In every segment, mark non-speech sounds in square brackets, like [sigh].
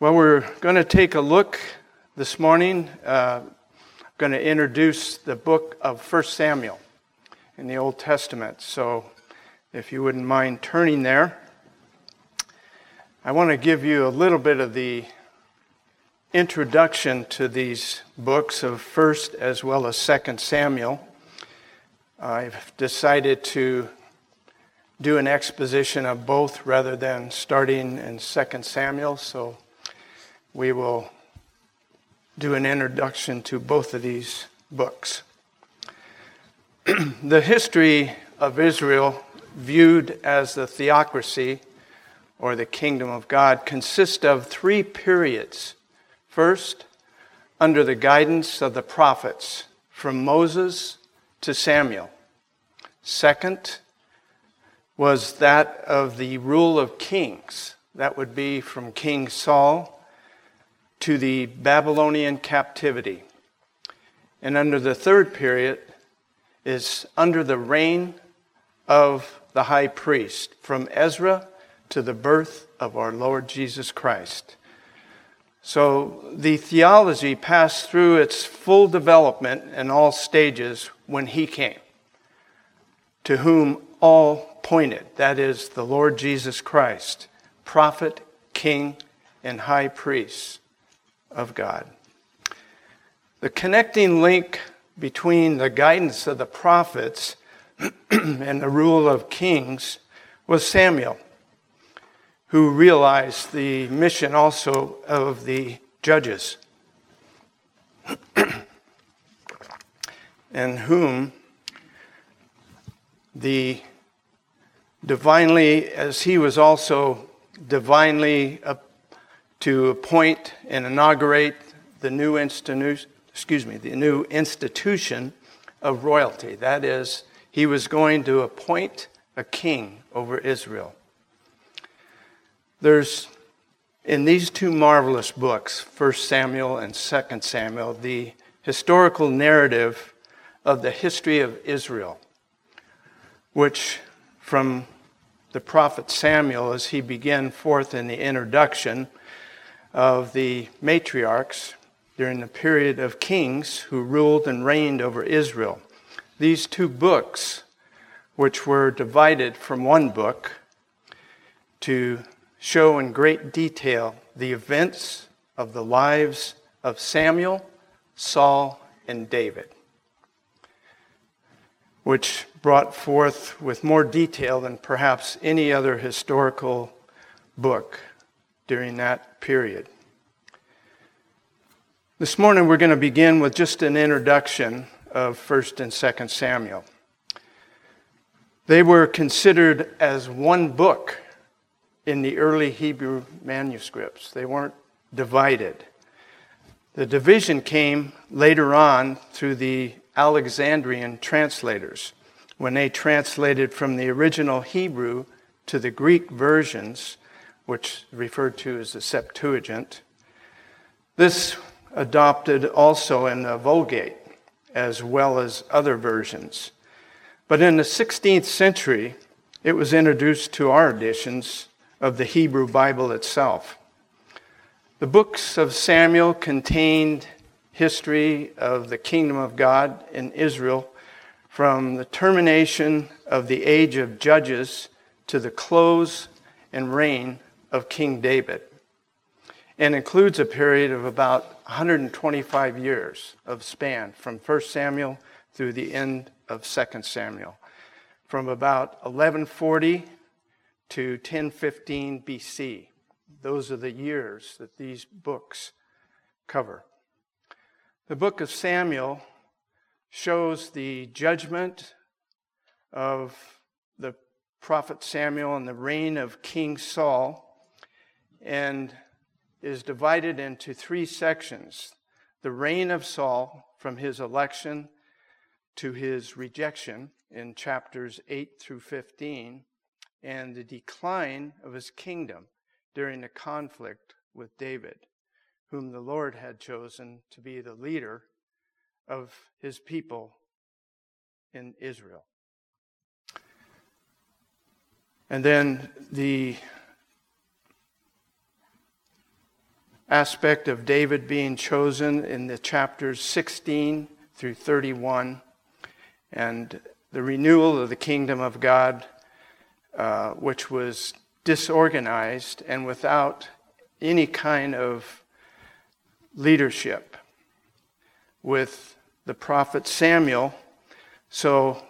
Well, we're going to take a look this morning. Uh, I'm going to introduce the book of 1 Samuel in the Old Testament. So, if you wouldn't mind turning there, I want to give you a little bit of the introduction to these books of 1st as well as 2nd Samuel. I've decided to do an exposition of both rather than starting in 2nd Samuel. So we will do an introduction to both of these books. [clears throat] the history of Israel, viewed as the theocracy or the kingdom of God, consists of three periods. First, under the guidance of the prophets, from Moses to Samuel. Second, was that of the rule of kings. That would be from King Saul to the Babylonian captivity. And under the third period is under the reign of the high priest, from Ezra to the birth of our Lord Jesus Christ. So the theology passed through its full development in all stages when he came, to whom all pointed that is, the Lord Jesus Christ, prophet, king, and high priest of God. The connecting link between the guidance of the prophets [clears throat] and the rule of kings was Samuel, who realized the mission also of the judges, [clears throat] and whom the divinely, as he was also divinely to appoint and inaugurate the new institution, excuse me, the new institution of royalty. That is, he was going to appoint a king over Israel. There's in these two marvelous books, 1 Samuel and 2 Samuel, the historical narrative of the history of Israel, which from the prophet Samuel, as he began forth in the introduction, of the matriarchs during the period of kings who ruled and reigned over Israel. These two books, which were divided from one book to show in great detail the events of the lives of Samuel, Saul, and David, which brought forth with more detail than perhaps any other historical book during that period. This morning we're going to begin with just an introduction of 1st and 2nd Samuel. They were considered as one book in the early Hebrew manuscripts. They weren't divided. The division came later on through the Alexandrian translators when they translated from the original Hebrew to the Greek versions which referred to as the Septuagint. This adopted also in the Vulgate, as well as other versions. But in the 16th century, it was introduced to our editions of the Hebrew Bible itself. The books of Samuel contained history of the kingdom of God in Israel from the termination of the age of judges to the close and reign of King David and includes a period of about 125 years of span from 1 Samuel through the end of 2 Samuel, from about 1140 to 1015 BC. Those are the years that these books cover. The book of Samuel shows the judgment of the prophet Samuel and the reign of King Saul and is divided into three sections the reign of Saul from his election to his rejection in chapters 8 through 15, and the decline of his kingdom during the conflict with David, whom the Lord had chosen to be the leader of his people in Israel. And then the aspect of David being chosen in the chapters 16 through 31, and the renewal of the kingdom of God, uh, which was disorganized and without any kind of leadership with the prophet Samuel. So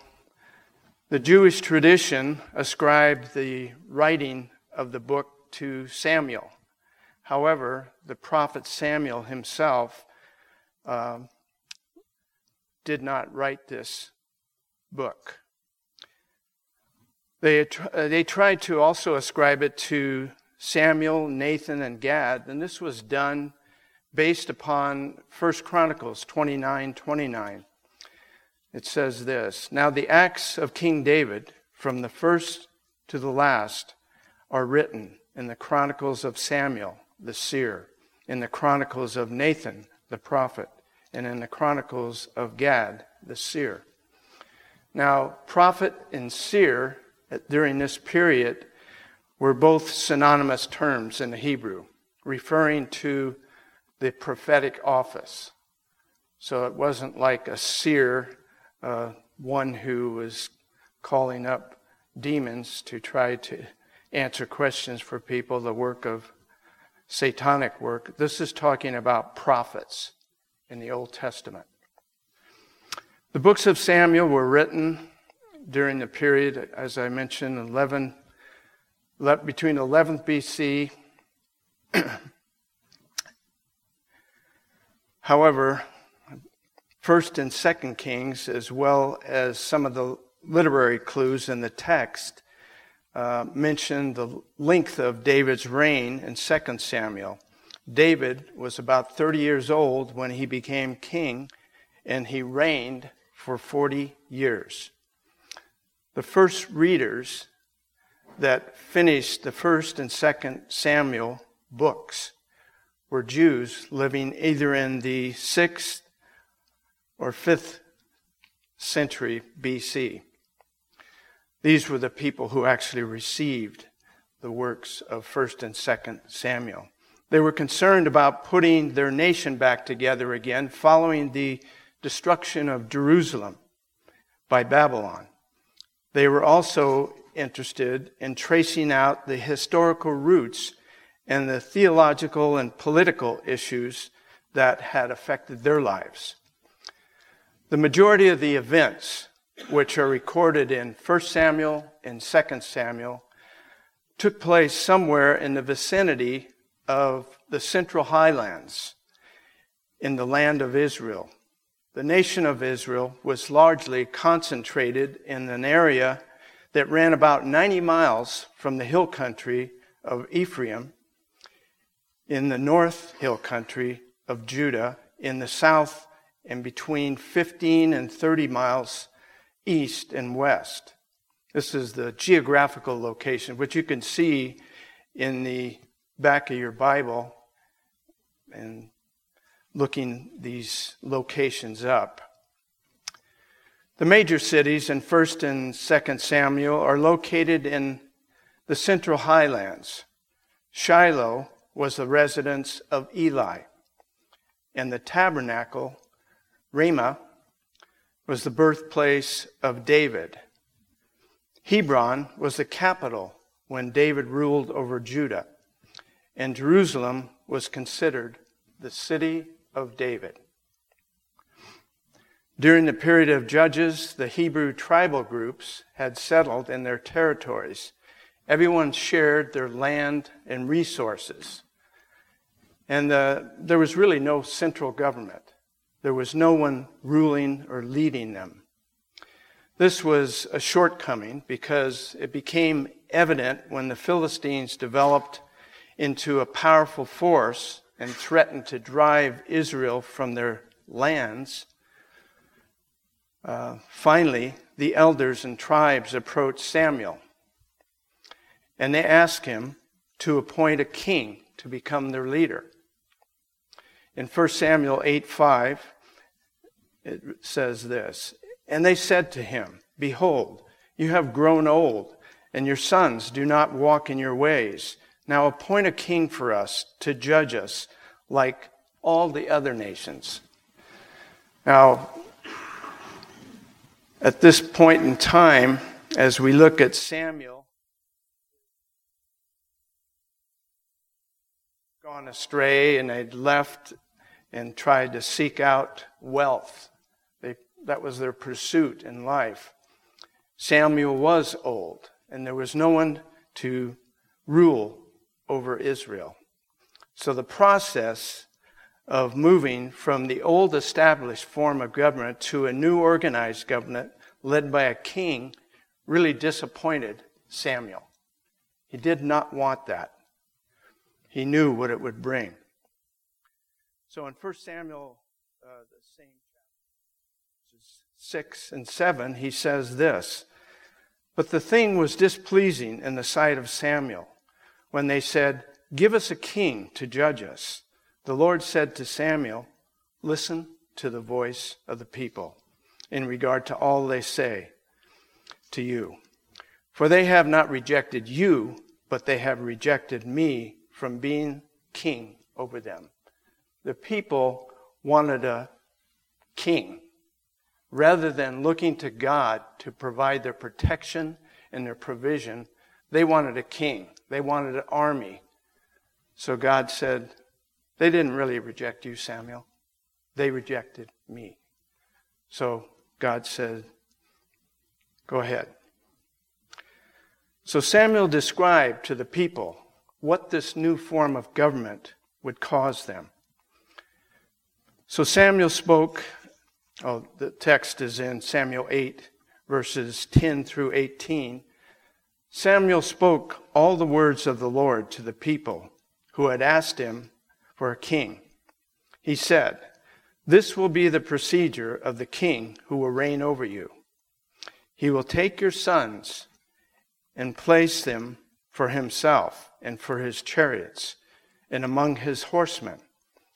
the Jewish tradition ascribed the writing of the book to Samuel. However, the prophet Samuel himself um, did not write this book. They, uh, they tried to also ascribe it to Samuel, Nathan, and Gad, and this was done based upon 1 Chronicles 29 29. It says this Now the acts of King David, from the first to the last, are written in the Chronicles of Samuel the seer, in the chronicles of Nathan the prophet, and in the chronicles of Gad the seer. Now, prophet and seer during this period were both synonymous terms in the Hebrew, referring to the prophetic office. So it wasn't like a seer, uh, one who was calling up demons to try to answer questions for people, the work of satanic work. This is talking about prophets in the Old Testament. The books of Samuel were written during the period, as I mentioned, 11, between 11th BC. [clears throat] However, First and Second Kings, as well as some of the literary clues in the text, uh, mention the length of David's reign in 2 Samuel. David was about 30 years old when he became king, and he reigned for 40 years. The first readers that finished the first and second Samuel books were Jews living either in the 6th or 5th century BC. These were the people who actually received the works of 1st and 2nd Samuel. They were concerned about putting their nation back together again following the destruction of Jerusalem by Babylon. They were also interested in tracing out the historical roots and the theological and political issues that had affected their lives. The majority of the events which are recorded in 1 Samuel and 2 Samuel, took place somewhere in the vicinity of the central highlands in the land of Israel. The nation of Israel was largely concentrated in an area that ran about 90 miles from the hill country of Ephraim, in the north hill country of Judah, in the south, and between 15 and 30 miles east and west. This is the geographical location, which you can see in the back of your Bible and looking these locations up. The major cities in 1st and 2nd Samuel are located in the central highlands. Shiloh was the residence of Eli, and the tabernacle, Ramah, was the birthplace of David. Hebron was the capital when David ruled over Judah, and Jerusalem was considered the city of David. During the period of Judges, the Hebrew tribal groups had settled in their territories. Everyone shared their land and resources. And uh, there was really no central government. There was no one ruling or leading them. This was a shortcoming because it became evident when the Philistines developed into a powerful force and threatened to drive Israel from their lands, uh, finally, the elders and tribes approached Samuel and they asked him to appoint a king to become their leader. In 1 Samuel 8 5, it says this And they said to him, Behold, you have grown old, and your sons do not walk in your ways. Now appoint a king for us to judge us like all the other nations. Now, at this point in time, as we look at Samuel, gone astray and they'd left and tried to seek out wealth. That was their pursuit in life. Samuel was old, and there was no one to rule over Israel. So the process of moving from the old established form of government to a new organized government led by a king really disappointed Samuel. He did not want that. He knew what it would bring. So in 1 Samuel, uh, the same 6 and 7, he says this But the thing was displeasing in the sight of Samuel when they said, Give us a king to judge us. The Lord said to Samuel, Listen to the voice of the people in regard to all they say to you. For they have not rejected you, but they have rejected me from being king over them. The people wanted a king rather than looking to God to provide their protection and their provision. They wanted a king, they wanted an army. So God said, They didn't really reject you, Samuel. They rejected me. So God said, Go ahead. So Samuel described to the people what this new form of government would cause them. So Samuel spoke, oh, the text is in Samuel 8, verses 10 through 18. Samuel spoke all the words of the Lord to the people who had asked him for a king. He said, This will be the procedure of the king who will reign over you. He will take your sons and place them for himself and for his chariots and among his horsemen,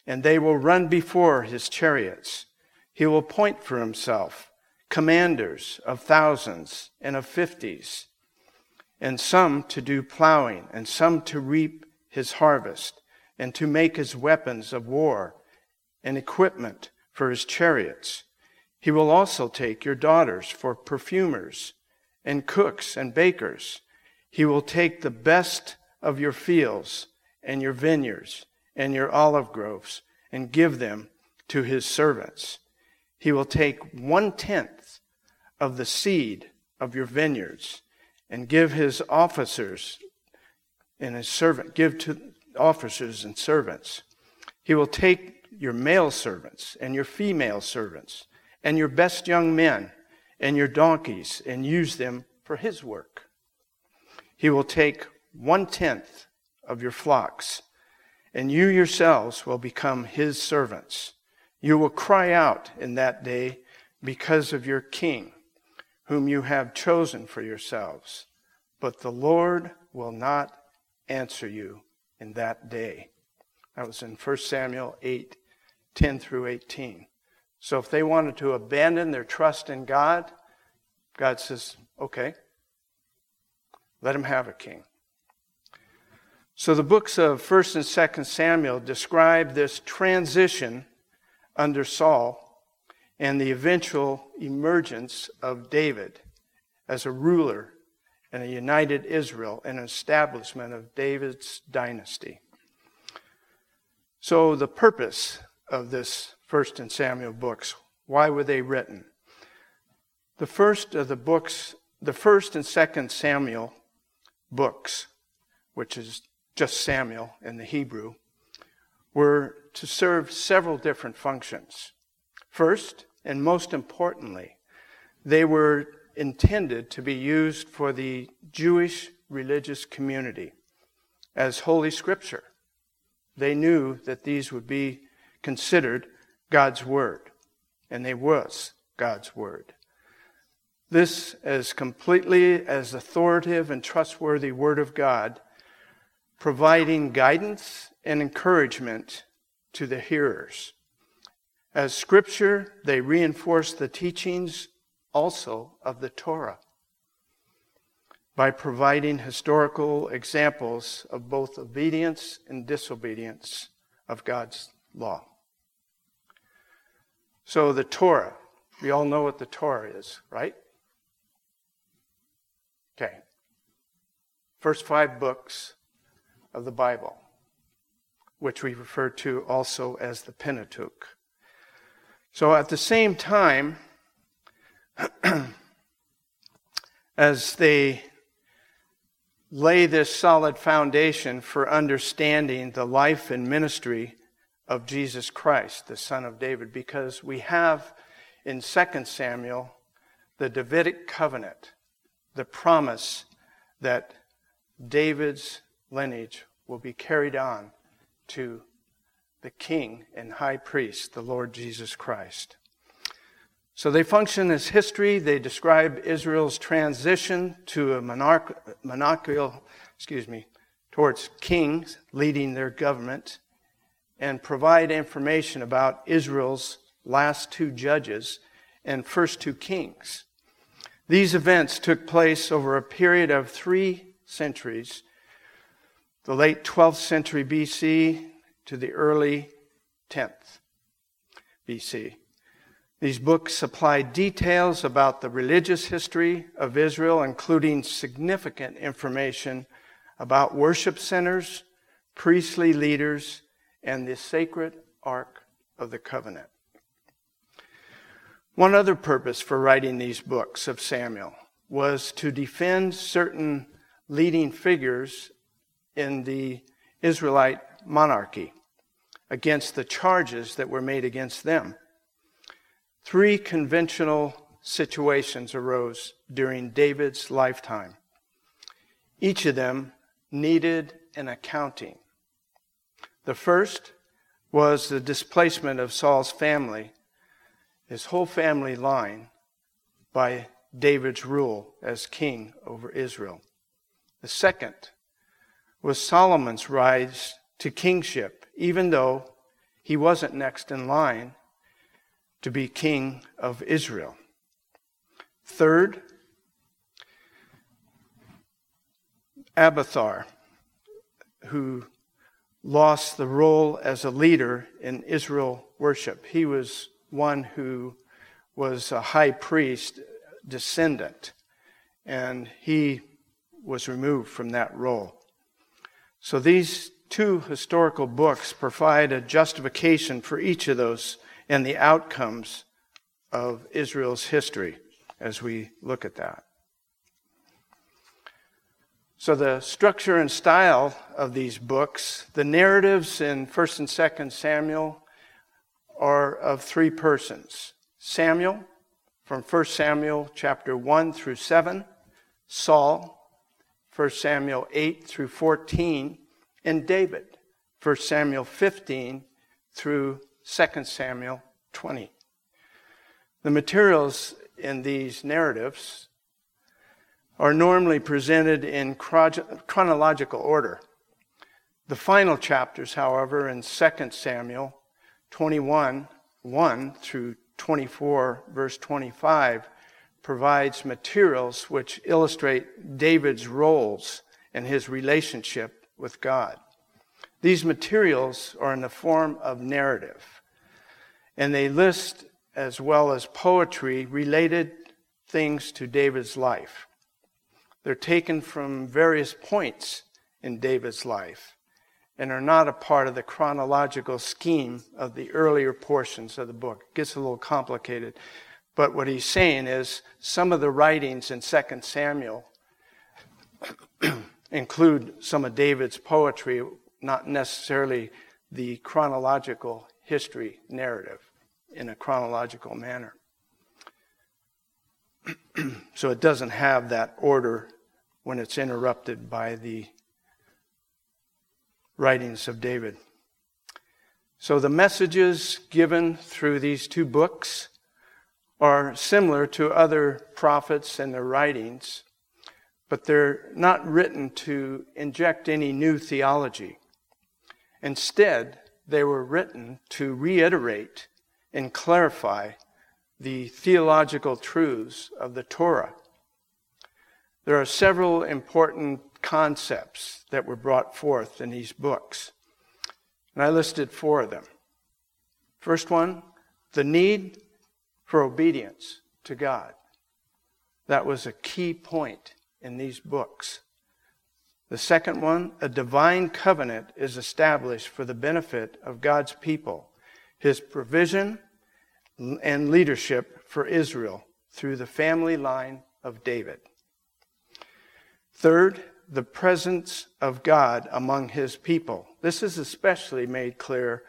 and they will run before his chariots. He will appoint for himself commanders of thousands and of fifties, and some to do plowing, and some to reap his harvest, and to make his weapons of war and equipment for his chariots. He will also take your daughters for perfumers and cooks and bakers he will take the best of your fields and your vineyards and your olive groves and give them to his servants. He will take one tenth of the seed of your vineyards and give his officers and his servant, give to officers and servants. He will take your male servants and your female servants and your best young men and your donkeys and use them for his work. He will take one tenth of your flocks, and you yourselves will become his servants. You will cry out in that day because of your king, whom you have chosen for yourselves. But the Lord will not answer you in that day. That was in 1 Samuel 8 10 through 18. So if they wanted to abandon their trust in God, God says, okay, let him have a king. So the books of 1st and 2nd Samuel describe this transition under Saul and the eventual emergence of David as a ruler and a united Israel and establishment of David's dynasty. So the purpose of this 1st and Samuel books, why were they written? The first of the books, the 1st and 2nd Samuel books, which is just Samuel in the Hebrew, were to serve several different functions. First, and most importantly, they were intended to be used for the Jewish religious community. as Holy Scripture. They knew that these would be considered God's Word, and they was God's Word. This as completely as authoritative and trustworthy Word of God, providing guidance and encouragement to the hearers. As Scripture, they reinforce the teachings also of the Torah by providing historical examples of both obedience and disobedience of God's law. So, the Torah, we all know what the Torah is, right? Okay. First five books of the Bible, which we refer to also as the Pentateuch. So, at the same time, [clears throat] as they lay this solid foundation for understanding the life and ministry of Jesus Christ, the Son of David, because we have in 2 Samuel the Davidic covenant, the promise that David's lineage will be carried on to the King and High Priest, the Lord Jesus Christ. So they function as history. They describe Israel's transition to a monarch- monarchical, excuse me, towards kings leading their government and provide information about Israel's last two judges and first two kings. These events took place over a period of three centuries, the late 12th century BC to the early 10th BC. These books supply details about the religious history of Israel, including significant information about worship centers, priestly leaders, and the sacred Ark of the Covenant. One other purpose for writing these books of Samuel was to defend certain leading figures in the Israelite monarchy against the charges that were made against them. Three conventional situations arose during David's lifetime. Each of them needed an accounting. The first was the displacement of Saul's family, his whole family line, by David's rule as king over Israel. The second was Solomon's rise to kingship, even though he wasn't next in line to be king of Israel. Third, Abiathar, who lost the role as a leader in Israel worship. He was one who was a high priest descendant, and he was removed from that role. So these two historical books provide a justification for each of those and the outcomes of Israel's history as we look at that. So, the structure and style of these books, the narratives in 1st and 2nd Samuel are of three persons Samuel, from 1 Samuel chapter 1 through 7, Saul, 1 Samuel 8 through 14, and David, 1 Samuel 15 through 2 Samuel 20. The materials in these narratives are normally presented in chronological order. The final chapters, however, in 2 Samuel 21 1 through 24, verse 25, provides materials which illustrate David's roles and his relationship with God. These materials are in the form of narrative, and they list, as well as poetry, related things to David's life. They're taken from various points in David's life and are not a part of the chronological scheme of the earlier portions of the book. It gets a little complicated. But what he's saying is some of the writings in 2 Samuel [clears throat] include some of David's poetry not necessarily the chronological history narrative in a chronological manner. [clears throat] so it doesn't have that order when it's interrupted by the writings of David. So the messages given through these two books are similar to other prophets and their writings, but they're not written to inject any new theology. Instead, they were written to reiterate and clarify the theological truths of the Torah. There are several important concepts that were brought forth in these books, and I listed four of them. First one, the need for obedience to God. That was a key point in these books. The second one, a divine covenant is established for the benefit of God's people, his provision and leadership for Israel through the family line of David. Third, the presence of God among his people. This is especially made clear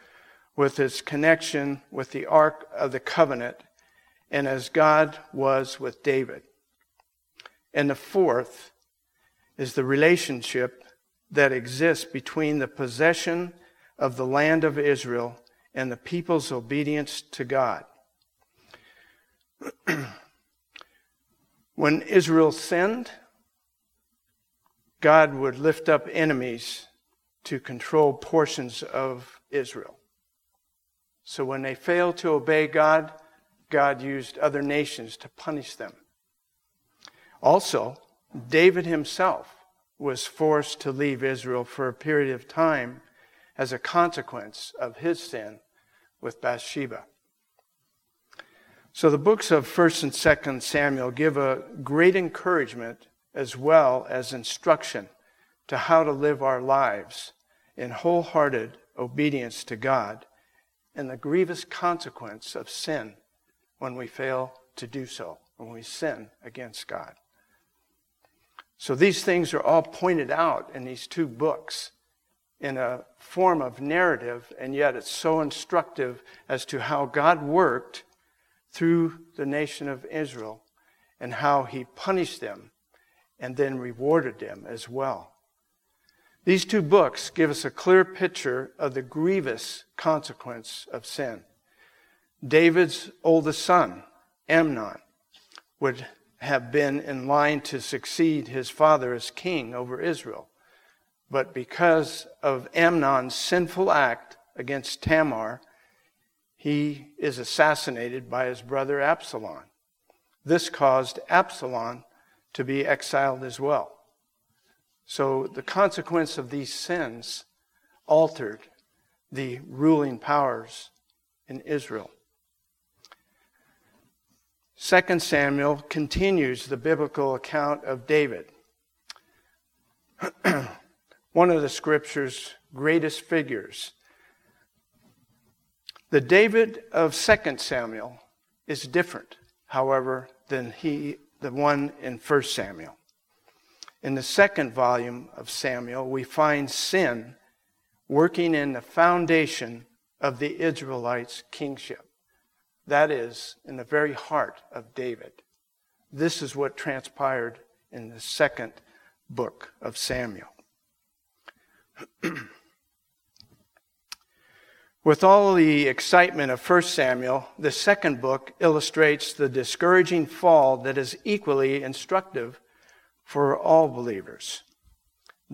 with its connection with the Ark of the Covenant and as God was with David. And the fourth is the relationship that exists between the possession of the land of Israel and the people's obedience to God. [clears throat] when Israel sinned, God would lift up enemies to control portions of Israel. So when they failed to obey God, God used other nations to punish them. Also, David himself was forced to leave Israel for a period of time as a consequence of his sin with Bathsheba. So the books of 1st and 2nd Samuel give a great encouragement as well as instruction to how to live our lives in wholehearted obedience to God and the grievous consequence of sin when we fail to do so, when we sin against God. So these things are all pointed out in these two books in a form of narrative, and yet it's so instructive as to how God worked through the nation of Israel and how he punished them and then rewarded them as well. These two books give us a clear picture of the grievous consequence of sin. David's oldest son, Amnon, would have been in line to succeed his father as king over Israel. But because of Amnon's sinful act against Tamar, he is assassinated by his brother Absalom. This caused Absalom to be exiled as well. So the consequence of these sins altered the ruling powers in Israel. 2 Samuel continues the biblical account of David, [clears throat] one of the scripture's greatest figures. The David of 2 Samuel is different, however, than he, the one in 1 Samuel. In the second volume of Samuel, we find sin working in the foundation of the Israelites' kingship. That is, in the very heart of David. This is what transpired in the second book of Samuel. [clears throat] With all the excitement of 1 Samuel, the second book illustrates the discouraging fall that is equally instructive for all believers.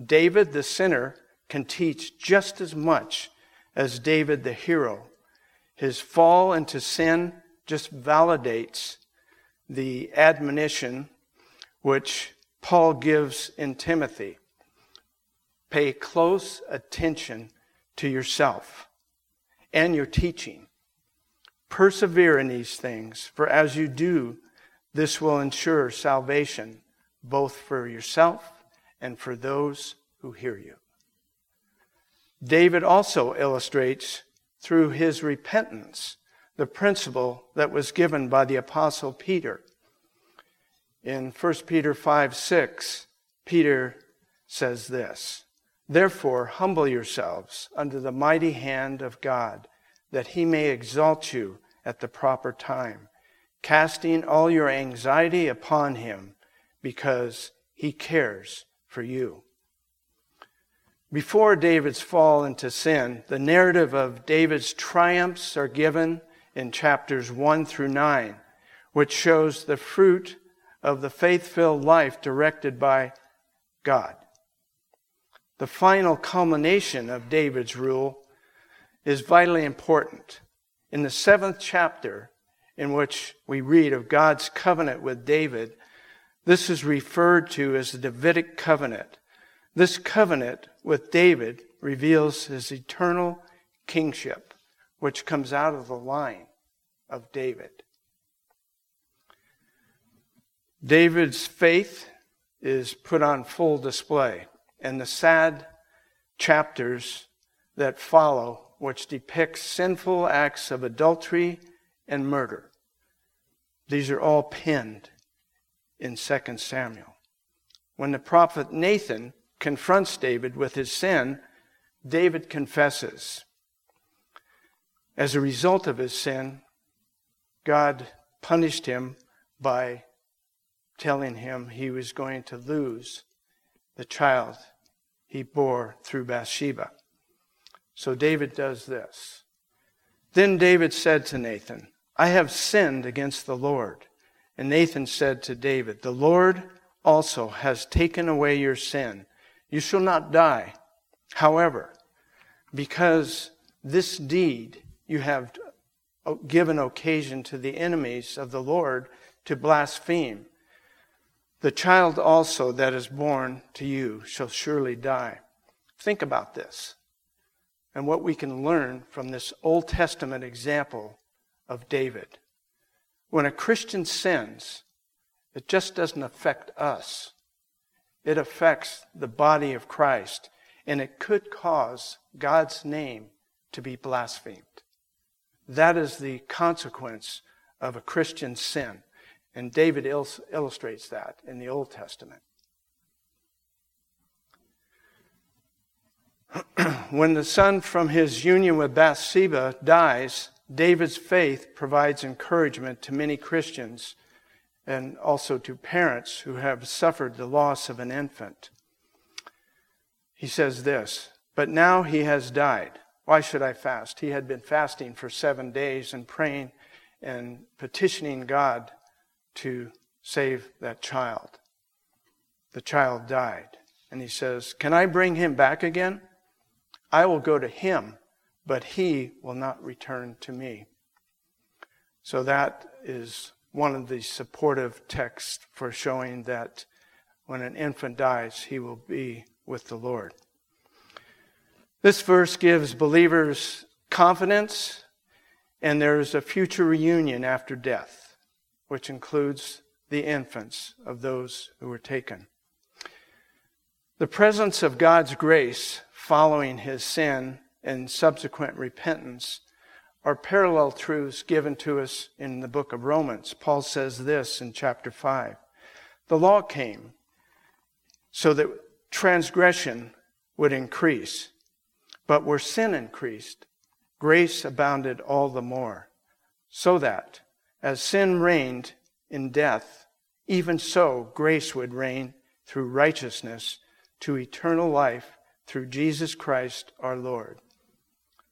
David the sinner can teach just as much as David the hero his fall into sin just validates the admonition which Paul gives in Timothy. Pay close attention to yourself and your teaching. Persevere in these things, for as you do, this will ensure salvation both for yourself and for those who hear you. David also illustrates through his repentance, the principle that was given by the Apostle Peter. In 1 Peter 5 6, Peter says this Therefore, humble yourselves under the mighty hand of God, that he may exalt you at the proper time, casting all your anxiety upon him, because he cares for you. Before David's fall into sin, the narrative of David's triumphs are given in chapters 1 through 9, which shows the fruit of the faith filled life directed by God. The final culmination of David's rule is vitally important. In the seventh chapter, in which we read of God's covenant with David, this is referred to as the Davidic covenant. This covenant with David reveals his eternal kingship, which comes out of the line of David. David's faith is put on full display, and the sad chapters that follow, which depict sinful acts of adultery and murder, these are all penned in 2 Samuel. When the prophet Nathan confronts David with his sin, David confesses. As a result of his sin, God punished him by telling him he was going to lose the child he bore through Bathsheba. So David does this. Then David said to Nathan, I have sinned against the Lord. And Nathan said to David, The Lord also has taken away your sin. You shall not die. However, because this deed you have uh, given occasion to the enemies of the Lord to blaspheme, the child also that is born to you shall surely die. Think about this and what we can learn from this Old Testament example of David. When a Christian sins, it just doesn't affect us. It affects the body of Christ, and it could cause God's name to be blasphemed. That is the consequence of a Christian sin. And David il- illustrates that in the Old Testament. [clears throat] when the son from his union with Bathsheba dies, David's faith provides encouragement to many Christians and also to parents who have suffered the loss of an infant. He says this, but now he has died. Why should I fast? He had been fasting for seven days and praying and petitioning God to save that child. The child died. And he says, Can I bring him back again? I will go to him, but he will not return to me. So that is one of the supportive texts for showing that when an infant dies, he will be with the Lord. This verse gives believers confidence, and there is a future reunion after death, which includes the infants of those who were taken. The presence of God's grace following his sin and subsequent repentance are parallel truths given to us in the book of Romans. Paul says this in chapter 5 The law came so that transgression would increase, but where sin increased, grace abounded all the more, so that as sin reigned in death, even so grace would reign through righteousness to eternal life through Jesus Christ our Lord.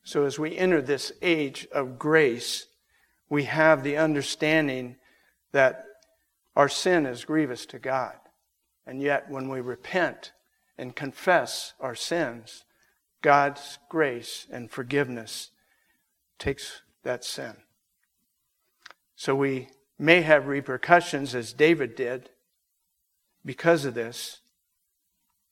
So as we enter this age of grace, we have the understanding that our sin is grievous to God. And yet, when we repent and confess our sins, God's grace and forgiveness takes that sin. So we may have repercussions, as David did, because of this,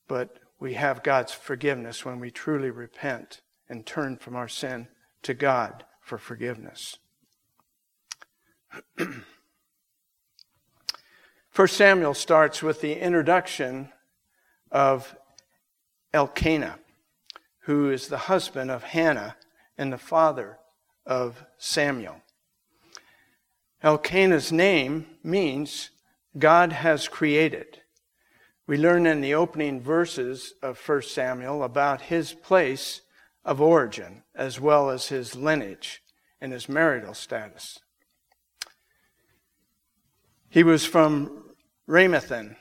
but we have God's forgiveness when we truly repent and turn from our sin to God for forgiveness. [clears throat] First Samuel starts with the introduction of Elkanah, who is the husband of Hannah and the father of Samuel. Elkanah's name means God has created. We learn in the opening verses of 1 Samuel about his place of origin, as well as his lineage and his marital status. He was from Ramathaim,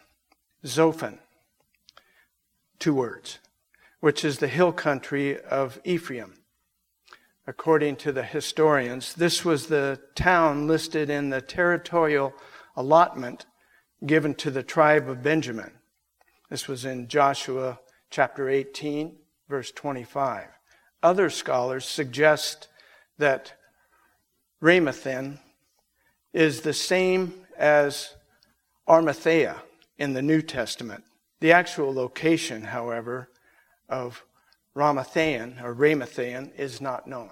Zophim, two words, which is the hill country of Ephraim. According to the historians, this was the town listed in the territorial allotment given to the tribe of Benjamin. This was in Joshua chapter 18, verse 25. Other scholars suggest that Ramathaim is the same as Arimathea in the New Testament. The actual location, however, of Ramathaim or Ramathaim is not known.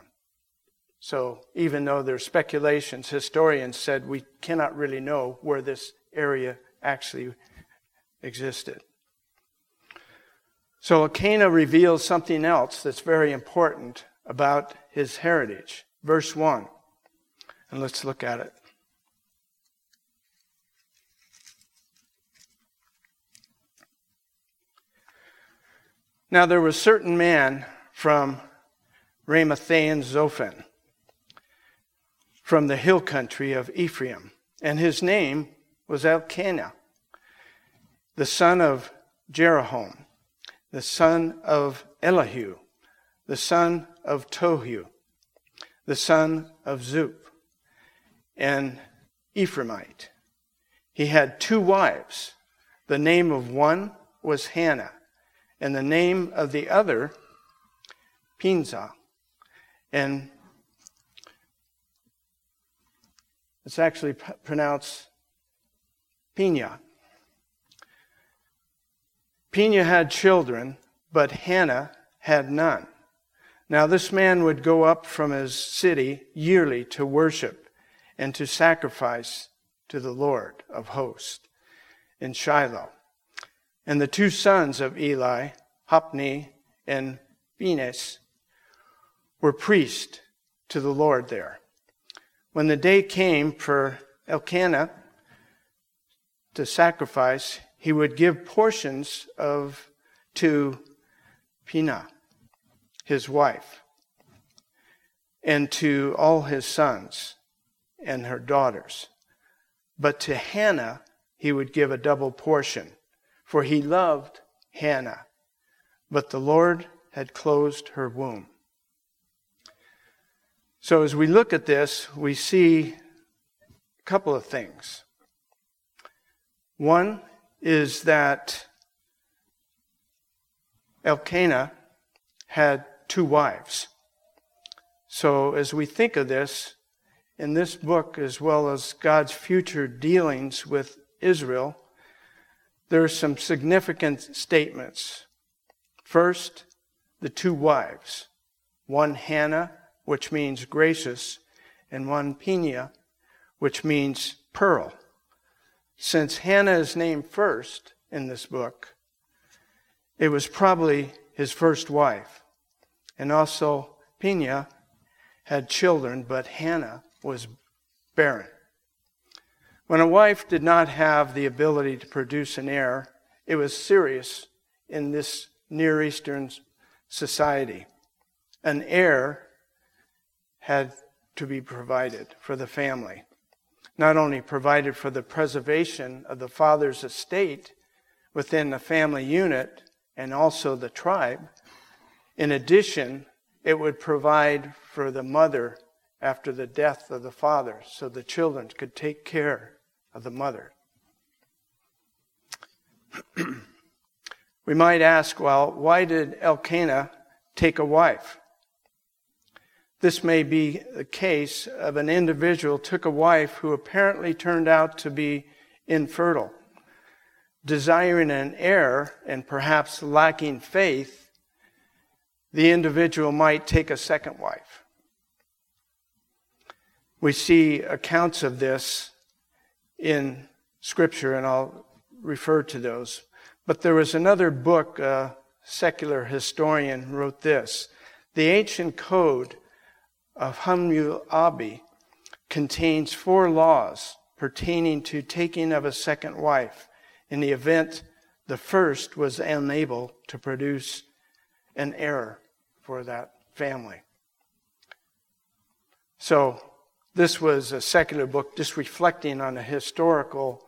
So even though there's speculations, historians said we cannot really know where this area actually existed. So Elkanah reveals something else that's very important about his heritage. Verse 1. And let's look at it. Now there was a certain man from Ramathaim Zophim, from the hill country of Ephraim, and his name was Elkanah, the son of Jeroham the son of Elihu, the son of Tohu, the son of Zuph, an Ephraimite. He had two wives. The name of one was Hannah, and the name of the other, Peninnah. And it's actually pronounced Pina. Peninnah had children, but Hannah had none. Now, this man would go up from his city yearly to worship and to sacrifice to the Lord of hosts in Shiloh. And the two sons of Eli, Hophni and Phinehas, were priests to the Lord there. When the day came for Elkanah to sacrifice, he would give portions of to Pina, his wife, and to all his sons and her daughters. But to Hannah he would give a double portion, for he loved Hannah, but the Lord had closed her womb. So as we look at this, we see a couple of things. One is that Elkanah had two wives. So as we think of this, in this book, as well as God's future dealings with Israel, there are some significant statements. First, the two wives one Hannah, which means gracious, and one Peninnah, which means pearl. Since Hannah is named first in this book, it was probably his first wife. And also, Peninnah had children, but Hannah was barren. When a wife did not have the ability to produce an heir, it was serious in this Near Eastern society. An heir had to be provided for the family not only provided for the preservation of the father's estate within the family unit and also the tribe, in addition, it would provide for the mother after the death of the father so the children could take care of the mother. [clears throat] we might ask, well, why did Elkanah take a wife? This may be the case of an individual took a wife who apparently turned out to be infertile. Desiring an heir and perhaps lacking faith, the individual might take a second wife. We see accounts of this in Scripture, and I'll refer to those. But there was another book, a secular historian wrote this The ancient code of Hammurabi contains four laws pertaining to taking of a second wife in the event the first was unable to produce an heir for that family. So, this was a secular book just reflecting on a historical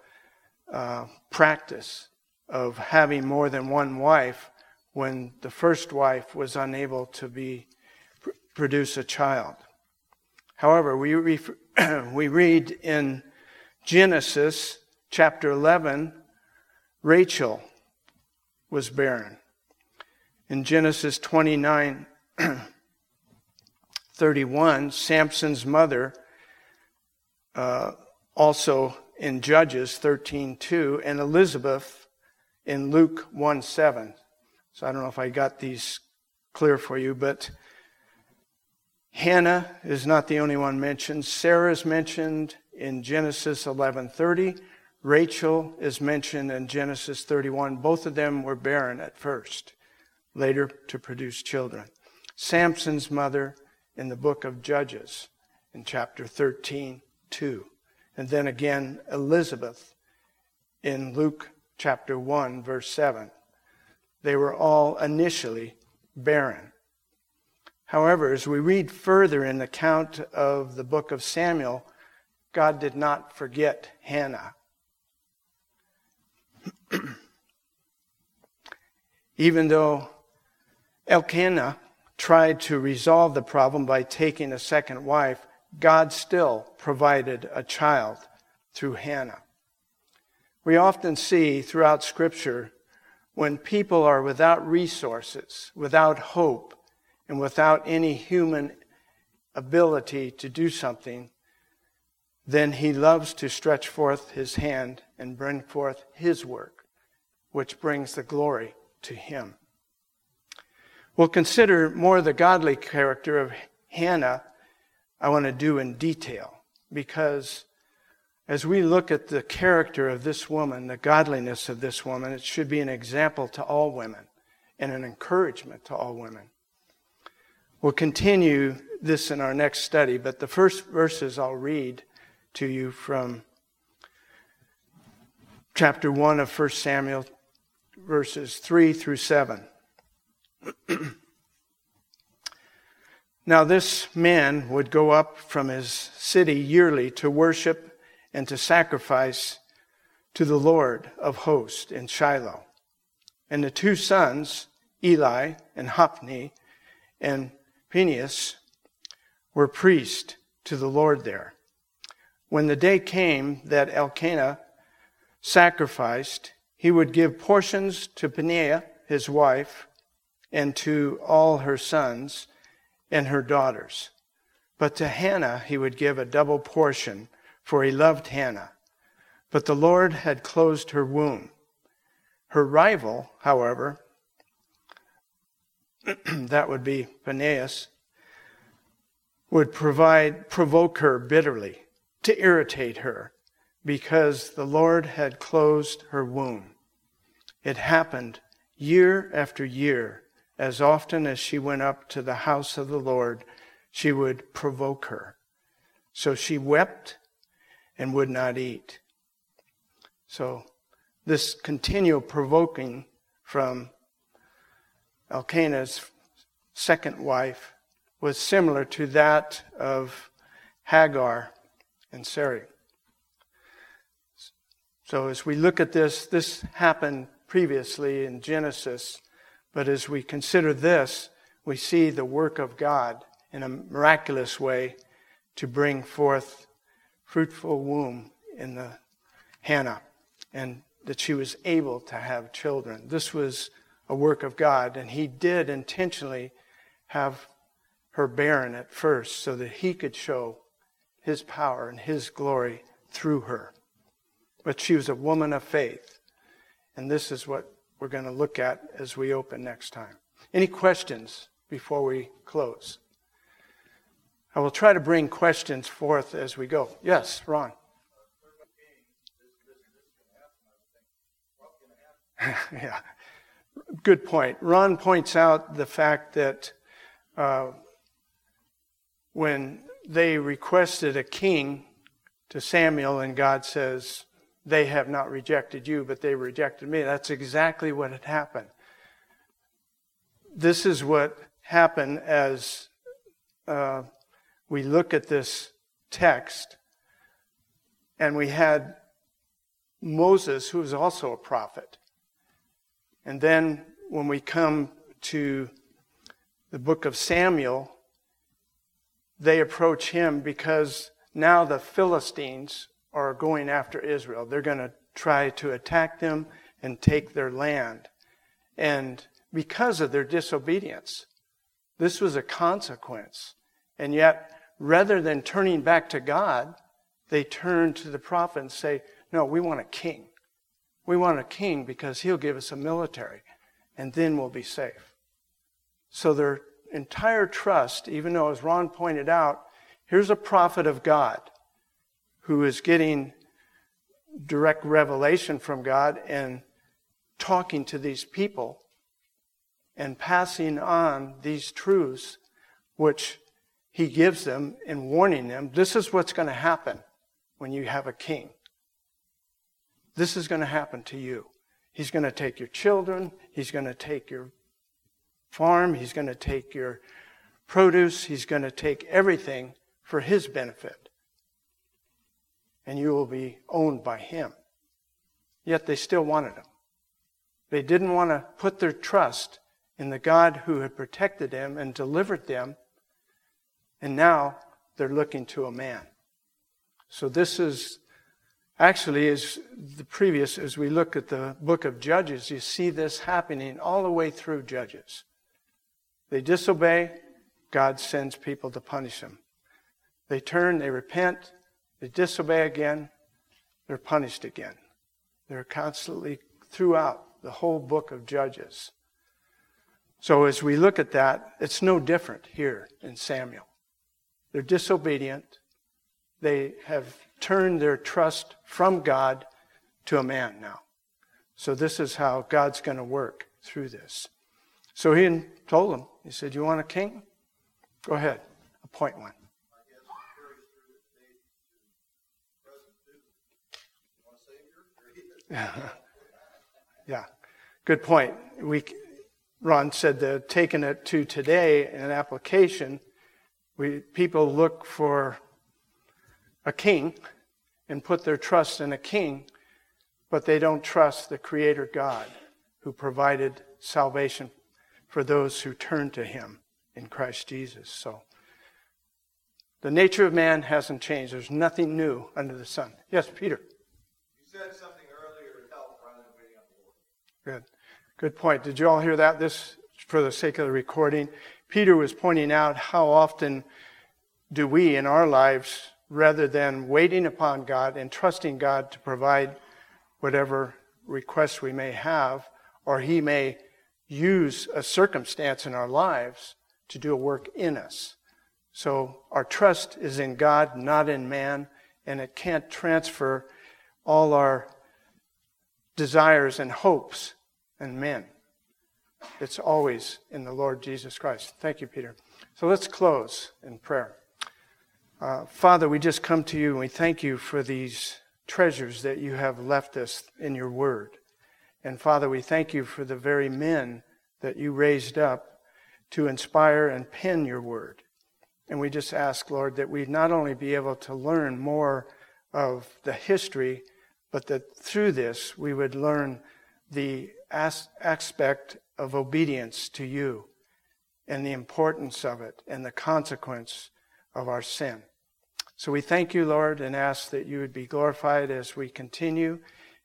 uh, practice of having more than one wife when the first wife was unable to be produce a child. However, we, [clears throat] we read in Genesis chapter 11, Rachel was barren. In Genesis 29, [clears throat] 31, Samson's mother, uh, also in Judges 13, 2, and Elizabeth in Luke 1, 7. So I don't know if I got these clear for you, but Hannah is not the only one mentioned. Sarah is mentioned in Genesis 11:30. Rachel is mentioned in Genesis 31. Both of them were barren at first, later to produce children. Samson's mother in the book of Judges in chapter 13, 2. And then again, Elizabeth in Luke chapter 1, verse 7. They were all initially barren. However, as we read further in the account of the book of Samuel, God did not forget Hannah. [clears throat] Even though Elkanah tried to resolve the problem by taking a second wife, God still provided a child through Hannah. We often see throughout Scripture when people are without resources, without hope, and without any human ability to do something, then he loves to stretch forth his hand and bring forth his work, which brings the glory to him. We'll consider more the godly character of Hannah, I want to do in detail, because as we look at the character of this woman, the godliness of this woman, it should be an example to all women and an encouragement to all women. We'll continue this in our next study, but the first verses I'll read to you from chapter 1 of 1 Samuel, verses 3 through 7. [clears throat] now, this man would go up from his city yearly to worship and to sacrifice to the Lord of hosts in Shiloh. And the two sons, Eli and Hophni, and Phinehas were priests to the Lord there. When the day came that Elkanah sacrificed, he would give portions to Peninnah, his wife, and to all her sons and her daughters. But to Hannah he would give a double portion, for he loved Hannah. But the Lord had closed her womb. Her rival, however, [clears throat] that would be Phineas, would provide, provoke her bitterly to irritate her because the Lord had closed her womb. It happened year after year. As often as she went up to the house of the Lord, she would provoke her. So she wept and would not eat. So this continual provoking from Elkanah's second wife was similar to that of Hagar and Sarai. So as we look at this, this happened previously in Genesis, but as we consider this, we see the work of God in a miraculous way to bring forth fruitful womb in the Hannah and that she was able to have children. This was a work of God, and he did intentionally have her barren at first so that he could show his power and his glory through her. But she was a woman of faith. And this is what we're going to look at as we open next time. Any questions before we close? I will try to bring questions forth as we go. Yes, Ron. [laughs] yeah, good point. Ron points out the fact that uh, when they requested a king to Samuel, and God says, They have not rejected you, but they rejected me. That's exactly what had happened. This is what happened as uh, we look at this text, and we had Moses, who was also a prophet. And then when we come to the book of Samuel, they approach him because now the Philistines are going after Israel. They're going to try to attack them and take their land. And because of their disobedience, this was a consequence. And yet, rather than turning back to God, they turn to the prophet and say, No, we want a king. We want a king because he'll give us a military, and then we'll be safe. So their entire trust, even though, as Ron pointed out, here's a prophet of God who is getting direct revelation from God and talking to these people and passing on these truths which he gives them and warning them this is what's going to happen when you have a king. This is going to happen to you. He's going to take your children, he's going to take your farm, he's going to take your produce, he's going to take everything for his benefit. And you will be owned by him. Yet they still wanted him. They didn't want to put their trust in the God who had protected them and delivered them. And now they're looking to a man. So this is actually as the previous, as we look at the book of Judges, you see this happening all the way through Judges. They disobey, God sends people to punish them. They turn, they repent, they disobey again, they're punished again. They're constantly throughout the whole book of Judges. So as we look at that, it's no different here in Samuel. They're disobedient. They have turned their trust from God to a man now. So this is how God's going to work through this. So he told them, he said, You want a king? Go ahead, appoint one. [laughs] yeah, good point. We, Ron said that taking it to today in an application, we, people look for a king and put their trust in a king, but they don't trust the Creator God who provided salvation for those who turn to Him in Christ Jesus. So, the nature of man hasn't changed. There's nothing new under the sun. Yes, Peter. You said something earlier help rather than waiting on the Lord. Good. Good point. Did you all hear that? This, for the sake of the recording, Peter was pointing out how often do we in our lives rather than waiting upon God and trusting God to provide whatever requests we may have, or He may use a circumstance in our lives to do a work in us. So our trust is in God, not in man, and it can't transfer all our desires and hopes and men. It's always in the Lord Jesus Christ. Thank you, Peter. So let's close in prayer. Uh, Father, we just come to you and we thank you for these treasures that you have left us in your word. And Father, we thank you for the very men that you raised up to inspire and pen your word. And we just ask, Lord, that we not only be able to learn more of the history, but that through this we would learn the as- aspect of obedience to you and the importance of it and the consequence of our sin. So we thank you, Lord, and ask that you would be glorified as we continue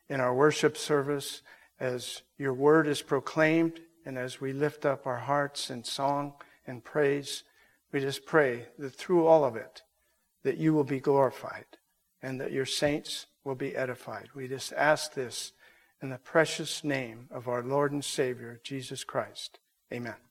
in our worship service, as your word is proclaimed, and as we lift up our hearts in song and praise. We just pray that through all of it, that you will be glorified and that your saints will be edified. We just ask this in the precious name of our Lord and Savior, Jesus Christ. Amen.